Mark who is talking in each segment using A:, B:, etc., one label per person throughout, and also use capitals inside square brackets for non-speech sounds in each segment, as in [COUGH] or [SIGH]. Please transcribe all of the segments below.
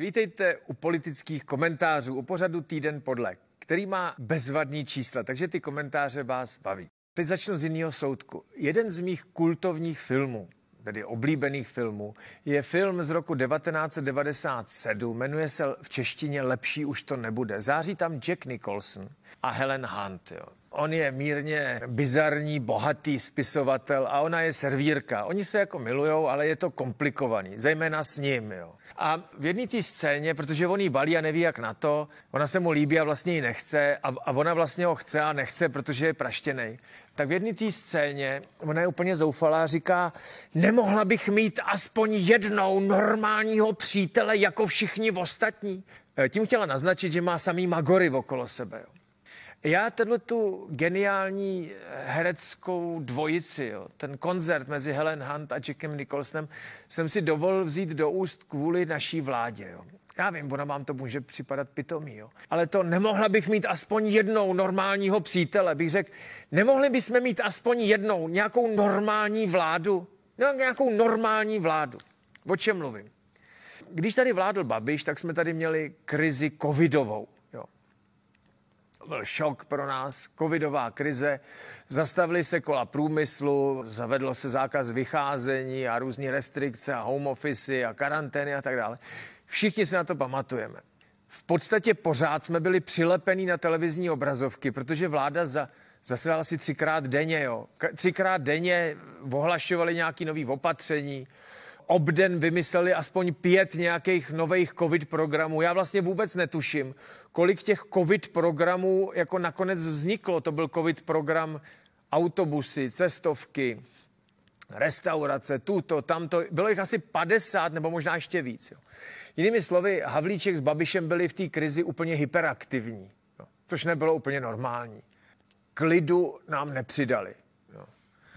A: Vítejte u politických komentářů u pořadu Týden podle, který má bezvadný čísla, takže ty komentáře vás baví. Teď začnu z jiného soudku. Jeden z mých kultovních filmů, tedy oblíbených filmů, je film z roku 1997, jmenuje se v češtině Lepší už to nebude. Září tam Jack Nicholson a Helen Hunt. Jo. On je mírně bizarní, bohatý spisovatel a ona je servírka. Oni se jako milujou, ale je to komplikovaný, zejména s ním. Jo. A v jedné té scéně, protože on jí balí a neví jak na to, ona se mu líbí a vlastně ji nechce a, a ona vlastně ho chce a nechce, protože je praštěnej. Tak v jedné té scéně ona je úplně zoufalá a říká, nemohla bych mít aspoň jednou normálního přítele jako všichni ostatní. E, tím chtěla naznačit, že má samý magory okolo sebe. Jo. Já tenhle tu geniální hereckou dvojici, jo, ten koncert mezi Helen Hunt a Jackem Nicholsonem, jsem si dovolil vzít do úst kvůli naší vládě. Jo. Já vím, ona vám to může připadat pitomý, jo. Ale to nemohla bych mít aspoň jednou normálního přítele. Bych řekl, nemohli bychom mít aspoň jednou nějakou normální vládu? No, nějakou normální vládu. O čem mluvím? Když tady vládl Babiš, tak jsme tady měli krizi covidovou byl šok pro nás, covidová krize. Zastavili se kola průmyslu, zavedlo se zákaz vycházení a různé restrikce a home office a karantény a tak dále. Všichni si na to pamatujeme. V podstatě pořád jsme byli přilepení na televizní obrazovky, protože vláda za, zasedala si třikrát denně, jo. Třikrát denně ohlašovali nějaký nový opatření, obden vymysleli aspoň pět nějakých nových covid programů. Já vlastně vůbec netuším, kolik těch covid programů jako nakonec vzniklo. To byl covid program autobusy, cestovky, restaurace, tuto, tamto. Bylo jich asi 50 nebo možná ještě víc. Jo. Jinými slovy, Havlíček s Babišem byli v té krizi úplně hyperaktivní, jo, což nebylo úplně normální. Klidu nám nepřidali.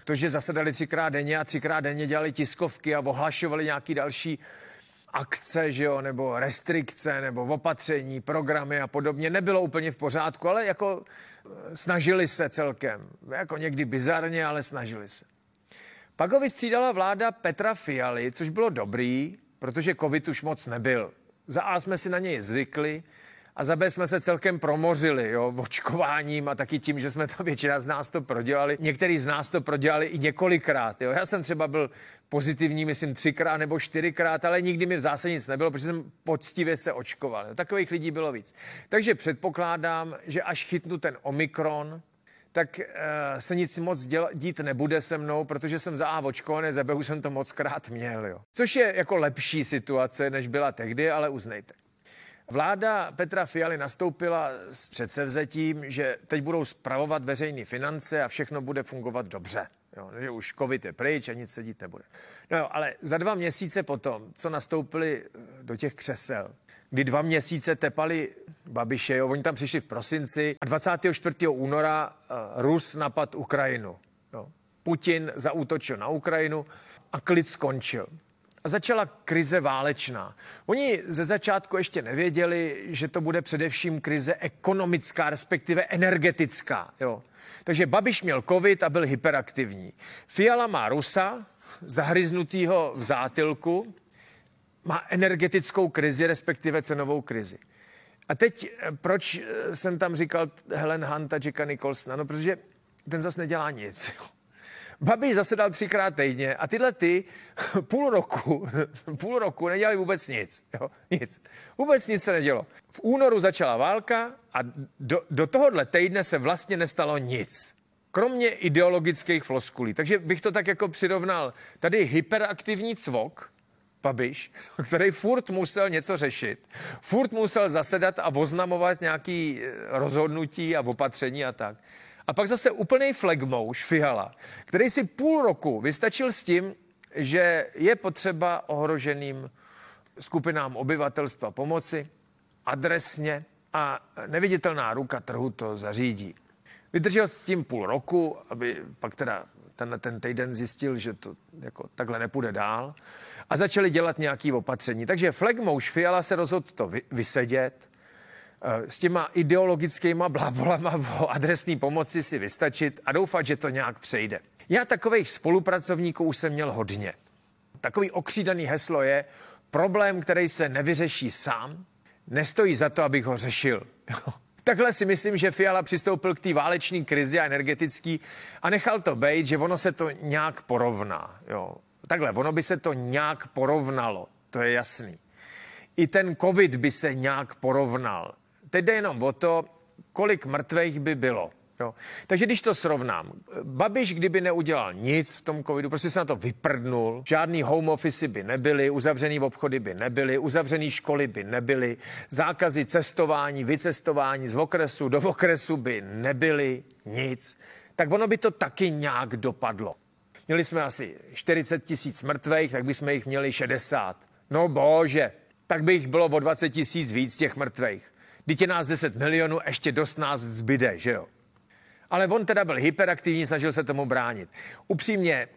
A: To, že zasedali třikrát denně a třikrát denně dělali tiskovky a ohlašovali nějaký další akce, že jo, nebo restrikce, nebo opatření, programy a podobně, nebylo úplně v pořádku, ale jako eh, snažili se celkem. Jako někdy bizarně, ale snažili se. Pak ho vystřídala vláda Petra Fialy, což bylo dobrý, protože covid už moc nebyl. Za A jsme si na něj zvykli, a za B jsme se celkem promořili, jo, očkováním a taky tím, že jsme to [LAUGHS] většina z nás to prodělali. Některý z nás to prodělali i několikrát, jo. Já jsem třeba byl pozitivní, myslím, třikrát nebo čtyřikrát, ale nikdy mi v zásadě nic nebylo, protože jsem poctivě se očkoval. Jo. Takových lidí bylo víc. Takže předpokládám, že až chytnu ten Omikron, tak uh, se nic moc děla, dít nebude se mnou, protože jsem za A očkovaný, za B už jsem to moc krát měl. Jo. Což je jako lepší situace, než byla tehdy, ale uznejte. Vláda Petra Fialy nastoupila s předsevzetím, že teď budou spravovat veřejné finance a všechno bude fungovat dobře. Jo, že už covid je pryč a nic se dít nebude. No jo, ale za dva měsíce potom, co nastoupili eh, do těch křesel, kdy dva měsíce tepali Babiše, jo, oni tam přišli v prosinci a 24. února uh, Rus napad Ukrajinu. Jo. Putin zaútočil na Ukrajinu a klid skončil a začala krize válečná. Oni ze začátku ještě nevěděli, že to bude především krize ekonomická, respektive energetická. Jo. Takže Babiš měl covid a byl hyperaktivní. Fiala má Rusa, zahryznutýho v zátilku, má energetickou krizi, respektive cenovou krizi. A teď, eh, proč eh, jsem tam říkal Helen Hunt a Jacka Nicholsona? No, protože ten zase nedělá nic. Jo. Babiš zasedal třikrát týdně a tyhle ty [LAUGHS] půl roku, [LAUGHS] půl roku nedělali vůbec nic. Jo? Nic. Vůbec nic se nedělo. V únoru začala válka a do, do tohohle týdne se vlastně nestalo nic. Kromě ideologických floskulí. Takže bych to tak jako přirovnal. Tady hyperaktivní cvok, Babiš, [LAUGHS] který furt musel něco řešit, furt musel zasedat a oznamovat nějaký eh, rozhodnutí a opatření a tak. A pak zase úplný flegmouš Fiala, který si půl roku vystačil s tím, že je potřeba ohroženým skupinám obyvatelstva pomoci adresně a neviditelná ruka trhu to zařídí. Vydržel s tím půl roku, aby pak teda ten, ten týden zjistil, že to jako takhle nepůjde dál a začali dělat nějaké opatření. Takže Flegmouš Fiala se rozhodl to vy, vysedět, s těma ideologickýma blábolama o adresní pomoci si vystačit a doufat, že to nějak přejde. Já takových spolupracovníků už jsem měl hodně. Takový okřídaný heslo je, problém, který se nevyřeší sám, nestojí za to, abych ho řešil. [LAUGHS] Takhle si myslím, že Fiala přistoupil k té váleční krizi a energetický a nechal to být, že ono se to nějak porovná. Jo. Takhle, ono by se to nějak porovnalo, to je jasný. I ten covid by se nějak porovnal. Teď jde jenom o to, kolik mrtvých by bylo. Jo. Takže když to srovnám, Babiš, kdyby neudělal nic v tom covidu, prostě se na to vyprdnul, žádný home office by nebyly, uzavřený obchody by nebyly, uzavřený školy by nebyly, zákazy cestování, vycestování z okresu do okresu by nebyly, nic, tak ono by to taky nějak dopadlo. Měli jsme asi 40 tisíc mrtvých, tak bychom jich měli 60. No bože, tak by jich bylo o 20 tisíc víc těch mrtvých. Dítě nás 10 milionů, ještě dost nás zbyde, že jo? Ale on teda byl hyperaktivní, snažil se tomu bránit. Upřímně,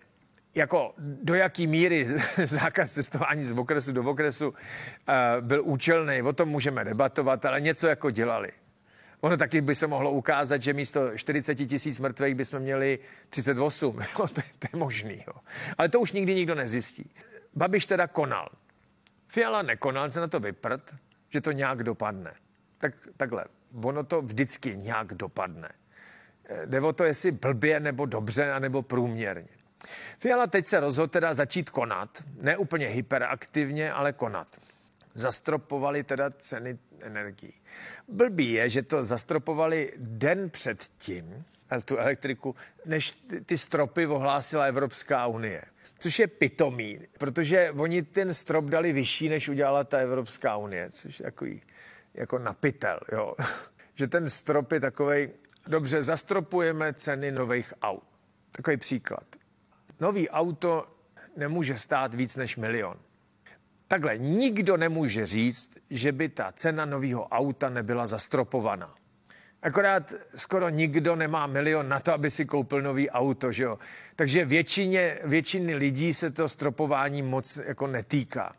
A: jako do jaký míry [LAUGHS] zákaz cestování z okresu do okresu uh, byl účelný, o tom můžeme debatovat, ale něco jako dělali. Ono taky by se mohlo ukázat, že místo 40 tisíc mrtvých bychom měli 38. [LAUGHS] Jo, to, je, to je možný. Jo. Ale to už nikdy nikdo nezjistí. Babiš teda konal. Fiala nekonal, se na to vyprt, že to nějak dopadne. Tak takhle, ono to vždycky nějak dopadne. Eh, jde o to, jestli blbě nebo dobře, nebo průměrně. Fiala teď se rozhodl teda začít konat, ne úplně hyperaktivně, ale konat. Zastropovali teda ceny energií. Blbý je, že to zastropovali den před tím, tu elektriku, než ty stropy ohlásila Evropská unie. Což je pitomý, protože oni ten strop dali vyšší, než udělala ta Evropská unie, což je takový, jako napitel, jo. [LAUGHS] Že ten strop je takovej, dobře, zastropujeme ceny nových aut. Takový příklad. Nový auto nemůže stát víc než milion. Takhle, nikdo nemůže říct, že by ta cena nového auta nebyla zastropovaná. Akorát skoro nikdo nemá milion na to, aby si koupil nový auto, že jo? Takže většině, většiny lidí se to stropování moc jako netýká.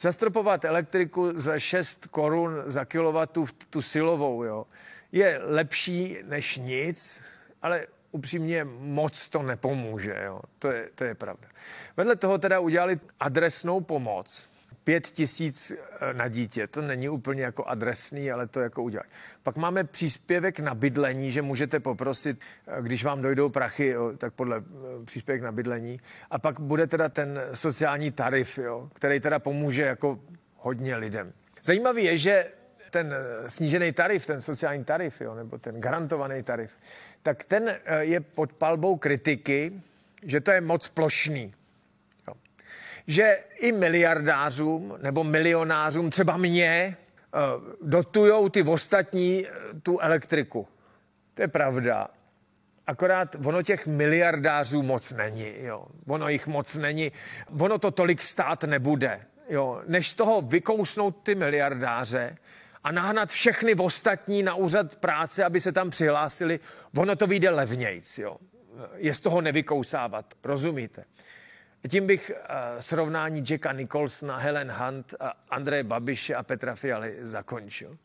A: Zastropovat elektriku za 6 korun za kilowatu tu silovou, jo, je lepší než nic, ale upřímně moc to nepomůže, jo. To je, to je pravda. Vedle toho teda udělali adresnou pomoc, pět tisíc eh, na dítě. To není úplně jako adresný, ale to jako udělat. Pak máme příspěvek na bydlení, že můžete poprosit, eh, když vám dojdou prachy, jo, tak podle eh, příspěvek na bydlení. A pak bude teda ten sociální tarif, jo, který teda pomůže jako hodně lidem. Zajímavý je, že ten snížený tarif, ten sociální tarif, jo, nebo ten garantovaný tarif, tak ten je pod palbou kritiky, že to je moc plošný že i miliardářům nebo milionářům, třeba mě, eh, dotujou ty ostatní eh, tu elektriku. To je pravda. Akorát ono těch miliardářů moc není. Jo. Ono jich moc není. Ono to tolik stát nebude. Jo. Než toho vykousnout ty miliardáře a nahnat všechny ostatní na úřad práce, aby se tam přihlásili, ono to vyjde levnějc. Jo. Je z toho nevykousávat. Rozumíte? Tím bych uh, srovnání Jacka Nicholsona, Helen Hunt, Andreje Babiše a Petra Fialy zakončil.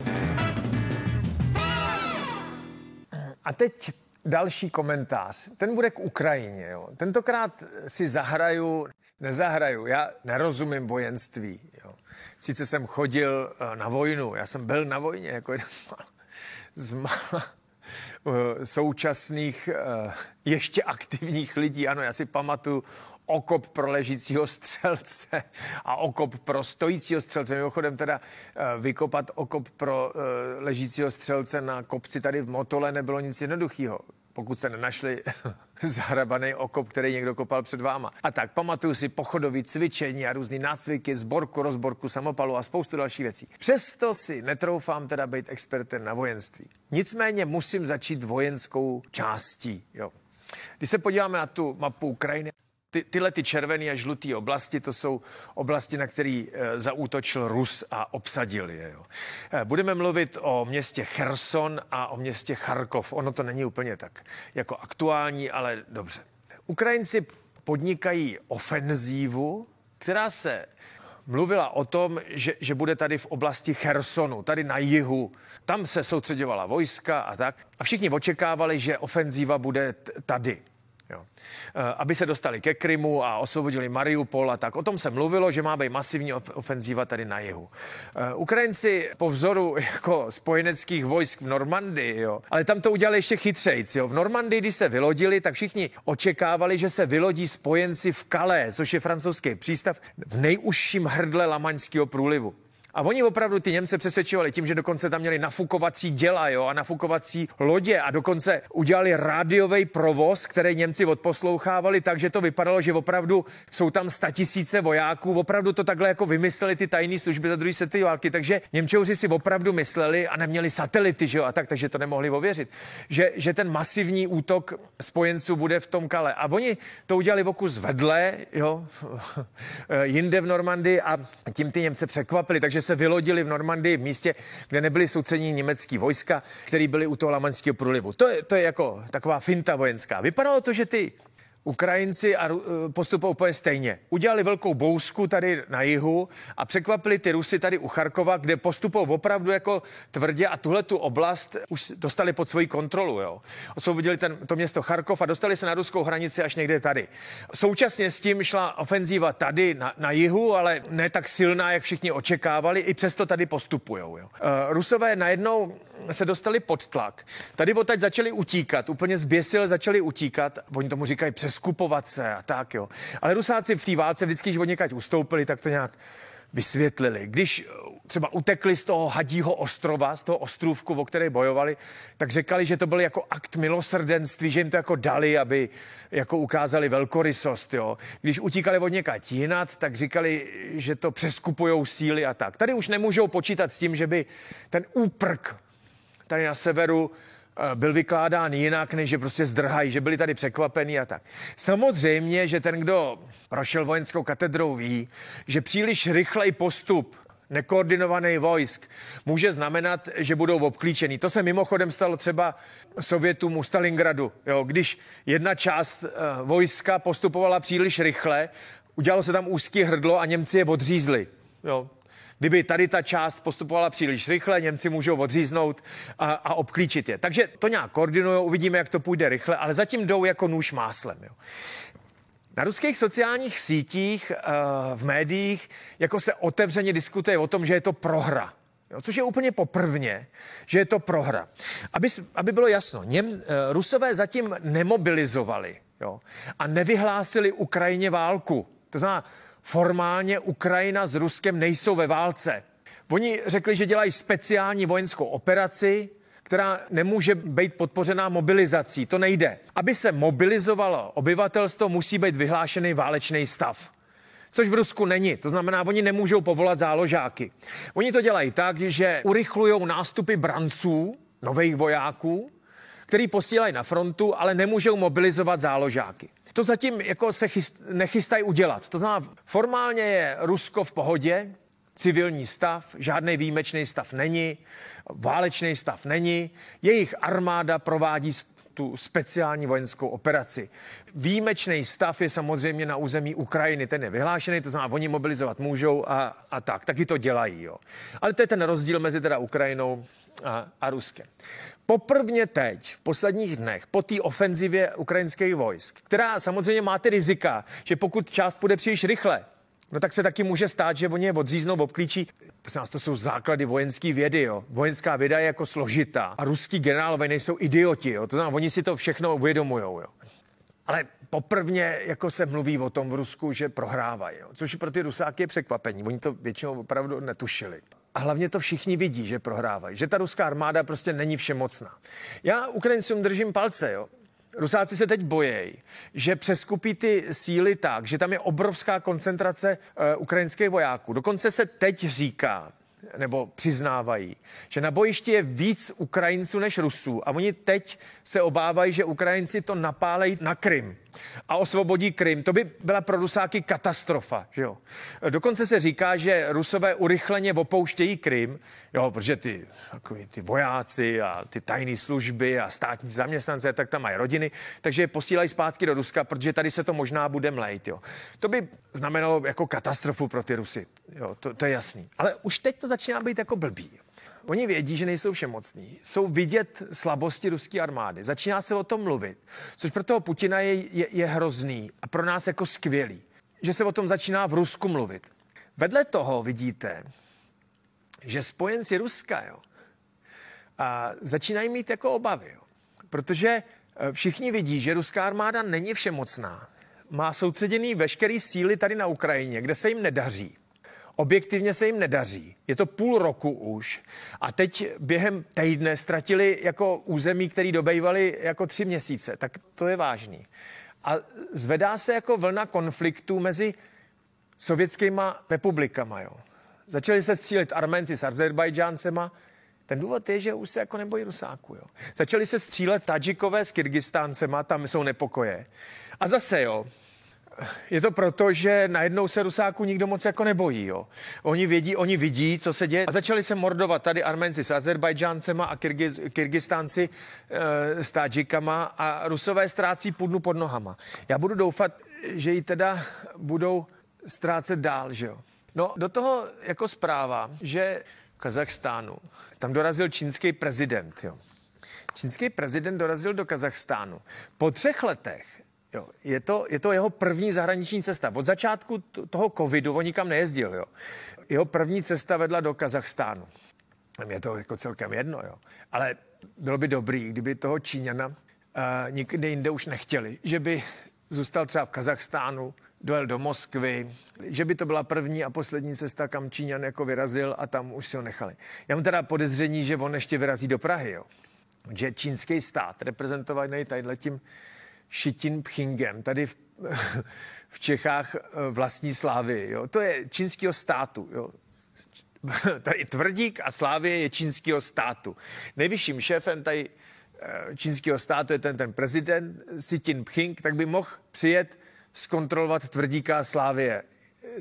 A: A teď další komentář. Ten bude k Ukrajině. Jo. Tentokrát si zahraju, nezahraju, já nerozumím vojenství. Jo. Sice jsem chodil uh, na vojnu, já jsem byl na vojně jako jeden z mála, z mála uh, současných, ještě aktivních lidí. Ano, já si pamatuju okop pro ležícího střelce a okop pro stojícího střelce. Mimochodem teda eh, vykopat okop pro eh, ležícího střelce na kopci tady v Motole nebylo nic jednoduchého pokud jste nenašli [LAUGHS] zahrabaný okop, který někdo kopal před váma. A tak pamatuju si pochodový cvičení a různý nácviky, zborku, rozborku samopalu a spoustu dalších věcí. Přesto si netroufám teda být expertem na vojenství. Nicméně musím začít vojenskou částí. Jo. Když se podíváme na tu mapu Ukrajiny, ty, tyhle ty červené a žluté oblasti, to jsou oblasti, na které e, zaútočil Rus a obsadil je. Jo. E, budeme mluvit o městě Cherson a o městě Charkov. Ono to není úplně tak jako aktuální, ale dobře. Ukrajinci podnikají ofenzívu, která se mluvila o tom, že, že bude tady v oblasti Chersonu, tady na jihu. Tam se soustředovala vojska a tak. A všichni očekávali, že ofenzíva bude tady. Jo. Eh, aby se dostali ke Krymu a osvobodili Mariupol a tak. O tom se mluvilo, že má být masivní ofenzíva tady na jihu. Eh, Ukrajinci po vzoru [LAUGHS] jako spojeneckých vojsk v Normandii, jo, ale tam to udělali ještě chytřejc. Jo. V Normandii, když se vylodili, tak všichni očekávali, že se vylodí spojenci v Calais, což je francouzský přístav v nejužším hrdle Lamaňského průlivu. A oni opravdu ty Němce přesvědčovali tím, že dokonce tam měli nafukovací děla jo, a nafukovací lodě a dokonce udělali rádiový provoz, který Němci odposlouchávali, takže to vypadalo, že opravdu jsou tam statisíce vojáků, opravdu to takhle jako vymysleli ty tajné služby za druhé světové války, takže Němčouři si opravdu mysleli a neměli satelity, že jo, a tak, takže to nemohli ověřit, že, že ten masivní útok spojenců bude v tom kale. A oni to udělali v okus vedle, jo, [LAUGHS] jinde v Normandii a tím ty Němce překvapili, takže se vylodili v Normandii v místě, kde nebyly soucení německý vojska, které byly u toho Lamanského průlivu. To je, to je jako taková finta vojenská. Vypadalo to, že ty Ukrajinci a e, postupovali úplně stejně. Udělali velkou bousku tady na jihu a překvapili ty Rusy tady u Charkova, kde postupovali opravdu jako tvrdě a tuhle tu oblast už dostali pod svoji kontrolu. Jo. Osvobodili ten, to město Charkov a dostali se na ruskou hranici až někde tady. Současně s tím šla ofenzíva tady na, na jihu, ale ne tak silná, jak všichni očekávali, i přesto tady postupují. Uh, Rusové najednou se dostali pod tlak. Tady odtaď začali utíkat, úplně zběsil začali utíkat, oni tomu říkají přeskupovat se a tak, jo. Ale Rusáci v té válce vždycky, když od ustoupili, tak to nějak vysvětlili. Když třeba utekli z toho hadího ostrova, z toho ostrůvku, o které bojovali, tak řekali, že to byl jako akt milosrdenství, že jim to jako dali, aby jako ukázali velkorysost. Jo. Když utíkali od někať jinat, tak říkali, že to přeskupujou síly a tak. Tady už nemůžou počítat s tím, že by ten úprk tady na severu eh, byl vykládán jinak, než že prostě zdrhají, že byli tady překvapení a tak. Samozřejmě, že ten, kdo prošel vojenskou katedrou, ví, že příliš rychlej postup nekoordinovaný vojsk může znamenat, že budou obklíčený. To se mimochodem stalo třeba Sovětům u Stalingradu. Jo, když jedna část uh, vojska postupovala příliš rychle, udělalo se tam úzký hrdlo a Němci je odřízli. Jo, Kdyby tady ta část postupovala příliš rychle, Němci můžou odříznout a, a obklíčit je. Takže to nějak koordinují, uvidíme, jak to půjde rychle, ale zatím jdou jako nůž máslem. Jo. Na ruských sociálních sítích, eh, v médiích, jako se otevřeně diskutuje o tom, že je to prohra. Jo, což je úplně poprvně, že je to prohra. Aby, aby bylo jasno, Něm, eh, Rusové zatím nemobilizovali jo, a nevyhlásili Ukrajině válku. To znamená, formálně Ukrajina s Ruskem nejsou ve válce. Oni řekli, že dělají speciální vojenskou operaci, která nemůže být podpořená mobilizací. To nejde. Aby se mobilizovalo obyvatelstvo, musí být vyhlášený válečný stav. Což v Rusku není. To znamená, oni nemůžou povolat záložáky. Oni to dělají tak, že urychlují nástupy branců, nových vojáků, který posílají na frontu, ale nemůžou mobilizovat záložáky. To zatím jako se chyst, nechystají udělat. To znamená, formálně je Rusko v pohodě, civilní stav, žádný výjimečný stav není, válečný stav není, jejich armáda provádí tu speciální vojenskou operaci. Výjimečný stav je samozřejmě na území Ukrajiny, ten je vyhlášený, to znamená, oni mobilizovat můžou a, a tak, taky to dělají. Jo. Ale to je ten rozdíl mezi teda Ukrajinou a, a Ruskem. Poprvně teď, v posledních dnech, po té ofenzivě ukrajinských vojsk, která samozřejmě má ty rizika, že pokud část půjde příliš rychle, no tak se taky může stát, že oni je odříznou, obklíčí. Prosím nás, to jsou základy vojenské vědy, jo. Vojenská věda je jako složitá. A ruský generálové nejsou idioti, jo. To znamená, oni si to všechno uvědomují, jo. Ale poprvně jako se mluví o tom v Rusku, že prohrávají, jo. což pro ty Rusáky je překvapení. Oni to většinou opravdu netušili. A hlavně to všichni vidí, že prohrávají, že ta ruská armáda prostě není všemocná. Já Ukrajincům držím palce, jo. Rusáci se teď bojejí, že přeskupí ty síly tak, že tam je obrovská koncentrace uh, ukrajinských vojáků. Dokonce se teď říká, nebo přiznávají, že na bojišti je víc Ukrajinců než Rusů a oni teď se obávají, že Ukrajinci to napálejí na Krym a osvobodí Krym. To by byla pro Rusáky katastrofa. Že jo? Dokonce se říká, že Rusové urychleně opouštějí Krym, jo, protože ty, takový, ty vojáci a ty tajné služby a státní zaměstnance, tak tam mají rodiny, takže je posílají zpátky do Ruska, protože tady se to možná bude mlejt. Jo. To by znamenalo jako katastrofu pro ty Rusy. Jo, to, to je jasný. Ale už teď to začíná být jako blbý. Oni vědí, že nejsou všemocní. Jsou vidět slabosti ruské armády. Začíná se o tom mluvit, což pro toho Putina je, je, je hrozný a pro nás jako skvělý, že se o tom začíná v Rusku mluvit. Vedle toho vidíte, že spojenci Ruska jo, a začínají mít jako obavy, jo, protože e, všichni vidí, že ruská armáda není všemocná. Má soustředěný veškerý síly tady na Ukrajině, kde se jim nedaří. Objektivně se jim nedaří. Je to půl roku už. A teď během týdne ztratili jako území, který dobejvali jako tři měsíce. Tak to je vážný. A zvedá se jako vlna konfliktů mezi sovětskýma republikama. Jo. Začali se střílet Arménci s Azerbajdžáncema. Ten důvod je, že už se jako nebojí Rusáku. Jo. Začali se střílet Tadžikové s Kyrgyzstáncema, tam jsou nepokoje. A zase, jo, je to proto, že najednou se Rusáku nikdo moc jako nebojí. Jo. Oni vědí, oni vidí, co se děje. A začali se mordovat tady Arménci s Azerbajdžáncema a Kyrgyz, Kyrgyzstánci e, s Tadžikama a Rusové ztrácí půdnu pod nohama. Já budu doufat, že ji teda budou ztrácet dál, že jo. No, do toho jako zpráva, že v Kazachstánu tam dorazil čínský prezident, jo. Čínský prezident dorazil do Kazachstánu. Po třech letech Jo, je, to, je to jeho první zahraniční cesta. Od začátku t- toho covidu on nikam nejezdil. Jo. Jeho první cesta vedla do Kazachstánu. Je to jako celkem jedno, jo. Ale bylo by dobrý, kdyby toho Číňana uh, nikdy jinde už nechtěli. Že by zůstal třeba v Kazachstánu, dojel do Moskvy, že by to byla první a poslední cesta, kam Číňan jako vyrazil a tam už si ho nechali. Já mám teda podezření, že on ještě vyrazí do Prahy, jo. Že čínský stát, reprezentovaný tady letím Xi Jinpingem, tady v, [LAUGHS] v Čechách eh, vlastní slávy. Jo. To je čínského státu. Jo. [LAUGHS] Tady tvrdík a Slávě je čínského státu. Nejvyšším šéfem tady eh, čínského státu je ten, ten prezident Xi Jinping, tak by mohl přijet zkontrolovat tvrdíka Slávě,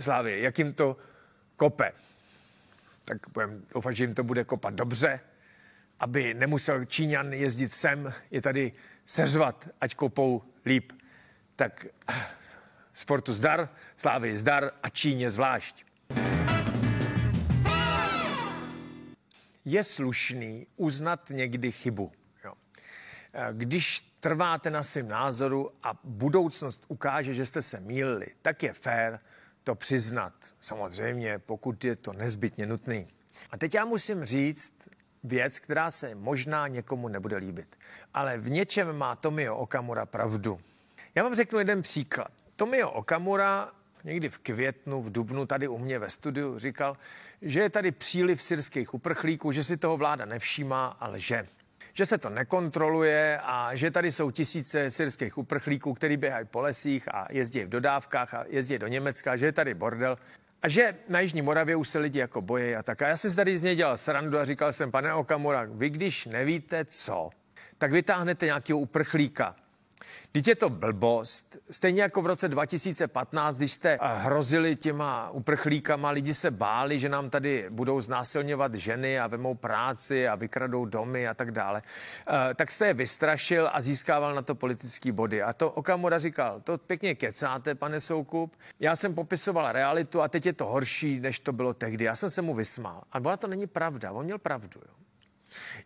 A: Slávě, jak jim to kope. Tak budem doufat, že jim to bude kopat dobře, aby nemusel Číňan jezdit sem, je tady seřvat, ať kopou líp. Tak sportu zdar, Slávy zdar a Číně zvlášť. Je slušný uznat někdy chybu. Jo. Když trváte na svém názoru a budoucnost ukáže, že jste se mýlili, tak je fér to přiznat. Samozřejmě, pokud je to nezbytně nutný. A teď já musím říct věc, která se možná někomu nebude líbit. Ale v něčem má Tomio Okamura pravdu. Já vám řeknu jeden příklad. Tomio Okamura někdy v květnu, v dubnu tady u mě ve studiu říkal, že je tady příliv syrských uprchlíků, že si toho vláda nevšímá, ale že že se to nekontroluje a že tady jsou tisíce syrských uprchlíků, kteří běhají po lesích a jezdí v dodávkách a jezdí do Německa, že je tady bordel. A že na Jižní Moravě už se lidi jako bojí a tak. A já jsem tady z něj dělal srandu a říkal jsem, pane Okamura, vy když nevíte co, tak vytáhnete nějakého uprchlíka Teď je to blbost. Stejně jako v roce 2015, když jste hrozili těma uprchlíkama, lidi se báli, že nám tady budou znásilňovat ženy a vemou práci a vykradou domy a tak dále, eh, tak jste je vystrašil a získával na to politický body. A to Okamura říkal, to pěkně kecáte, pane Soukup. Já jsem popisoval realitu a teď je to horší, než to bylo tehdy. Já jsem se mu vysmál. A byla to není pravda. On měl pravdu. Jo.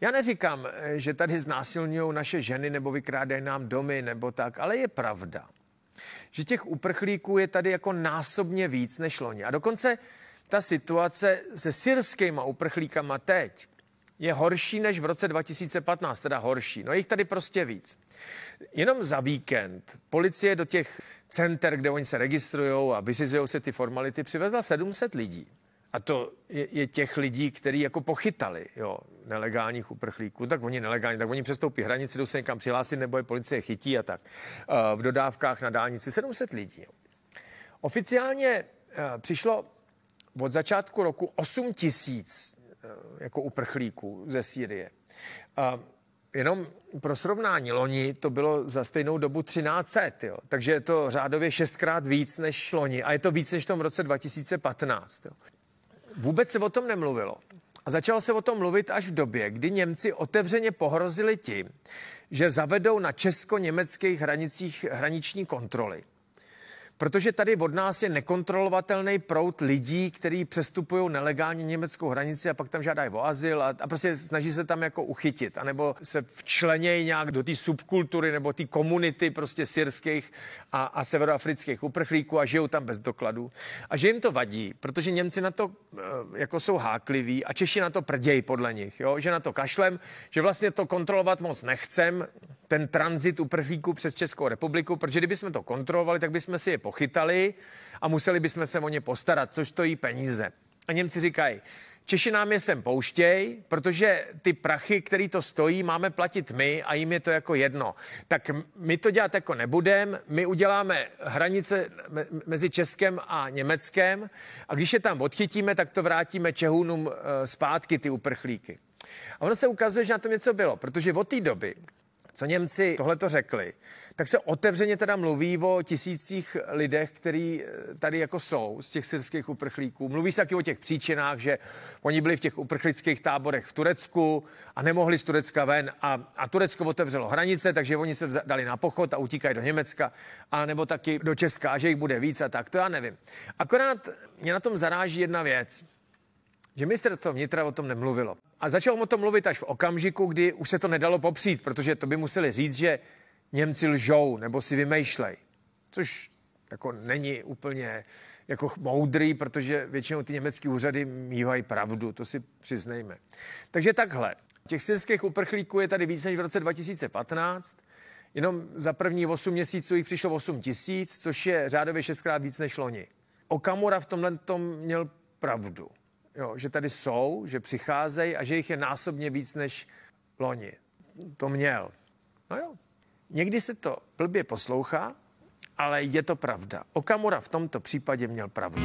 A: Já neříkám, eh, že tady znásilňují naše ženy nebo vykrádají nám domy nebo tak, ale je pravda, že těch uprchlíků je tady jako násobně víc než loni. A dokonce ta situace se syrskýma uprchlíkama teď je horší než v roce 2015, teda horší. No jich tady prostě víc. Jenom za víkend policie do těch center, kde oni se registrují a vysizují se ty formality, přivezla 700 lidí. A to je, je těch lidí, kteří jako pochytali, jo, nelegálních uprchlíků, tak oni nelegální, tak oni přestoupí hranici, jdou se někam přihlásit, nebo je policie chytí a tak. Eh, v dodávkách na dálnici 700 lidí. Oficiálně eh, přišlo od začátku roku 8 tisíc eh, jako uprchlíků ze Sýrie. Jenom pro srovnání, loni to bylo za stejnou dobu 1300, jo. takže je to řádově šestkrát víc než loni a je to víc než v tom roce 2015. Jo. Vůbec se o tom nemluvilo. A začalo se o tom mluvit až v době, kdy Němci otevřeně pohrozili tím, že zavedou na česko-německých hranicích hraniční kontroly. Protože tady od nás je nekontrolovatelný prout lidí, kteří přestupují nelegálně německou hranici a pak tam žádají o azyl a, a prostě snaží se tam jako uchytit, anebo se včlenějí nějak do té subkultury nebo té komunity prostě syrských a, a severoafrických uprchlíků a žijou tam bez dokladů. A že jim to vadí, protože Němci na to eh, jako jsou hákliví a Češi na to prdějí podle nich, jo? že na to kašlem, že vlastně to kontrolovat moc nechcem, ten tranzit uprchlíků přes Českou republiku, protože kdybychom to kontrolovali, tak bychom si je pochytali a museli bychom se o ně postarat, což stojí peníze. A Němci říkají, Češi nám je sem pouštěj, protože ty prachy, který to stojí, máme platit my a jim je to jako jedno. Tak my to dělat jako nebudem, my uděláme hranice mezi Českem a Německem a když je tam odchytíme, tak to vrátíme Čehůnům eh, zpátky, ty uprchlíky. A ono se ukazuje, že na tom něco bylo, protože od té doby co Němci tohle to řekli, tak se otevřeně teda mluví o tisících lidech, kteří eh, tady jako jsou z těch syrských uprchlíků. Mluví se taky o těch příčinách, že oni byli v těch uprchlických táborech v Turecku a nemohli z Turecka ven a, a Turecko otevřelo hranice, takže oni se dali na pochod a utíkají do Německa a nebo taky do Česka, že jich bude víc a tak, to já nevím. Akorát mě na tom zaráží jedna věc že ministerstvo vnitra o tom nemluvilo. A začal o tom mluvit až v okamžiku, kdy už se to nedalo popřít, protože to by museli říct, že Němci lžou nebo si vymýšlej. Což jako není úplně jako moudrý, protože většinou ty německé úřady mývají pravdu, to si přiznejme. Takže takhle. Těch syrských uprchlíků je tady víc než v roce 2015. Jenom za první 8 měsíců jich přišlo 8 tisíc, což je řádově šestkrát víc než loni. Okamura v tomhle tom měl pravdu jo, že tady jsou, že přicházejí a že jich je násobně víc než loni. To měl. No jo. Někdy se to blbě poslouchá, ale je to pravda. Okamura v tomto případě měl pravdu.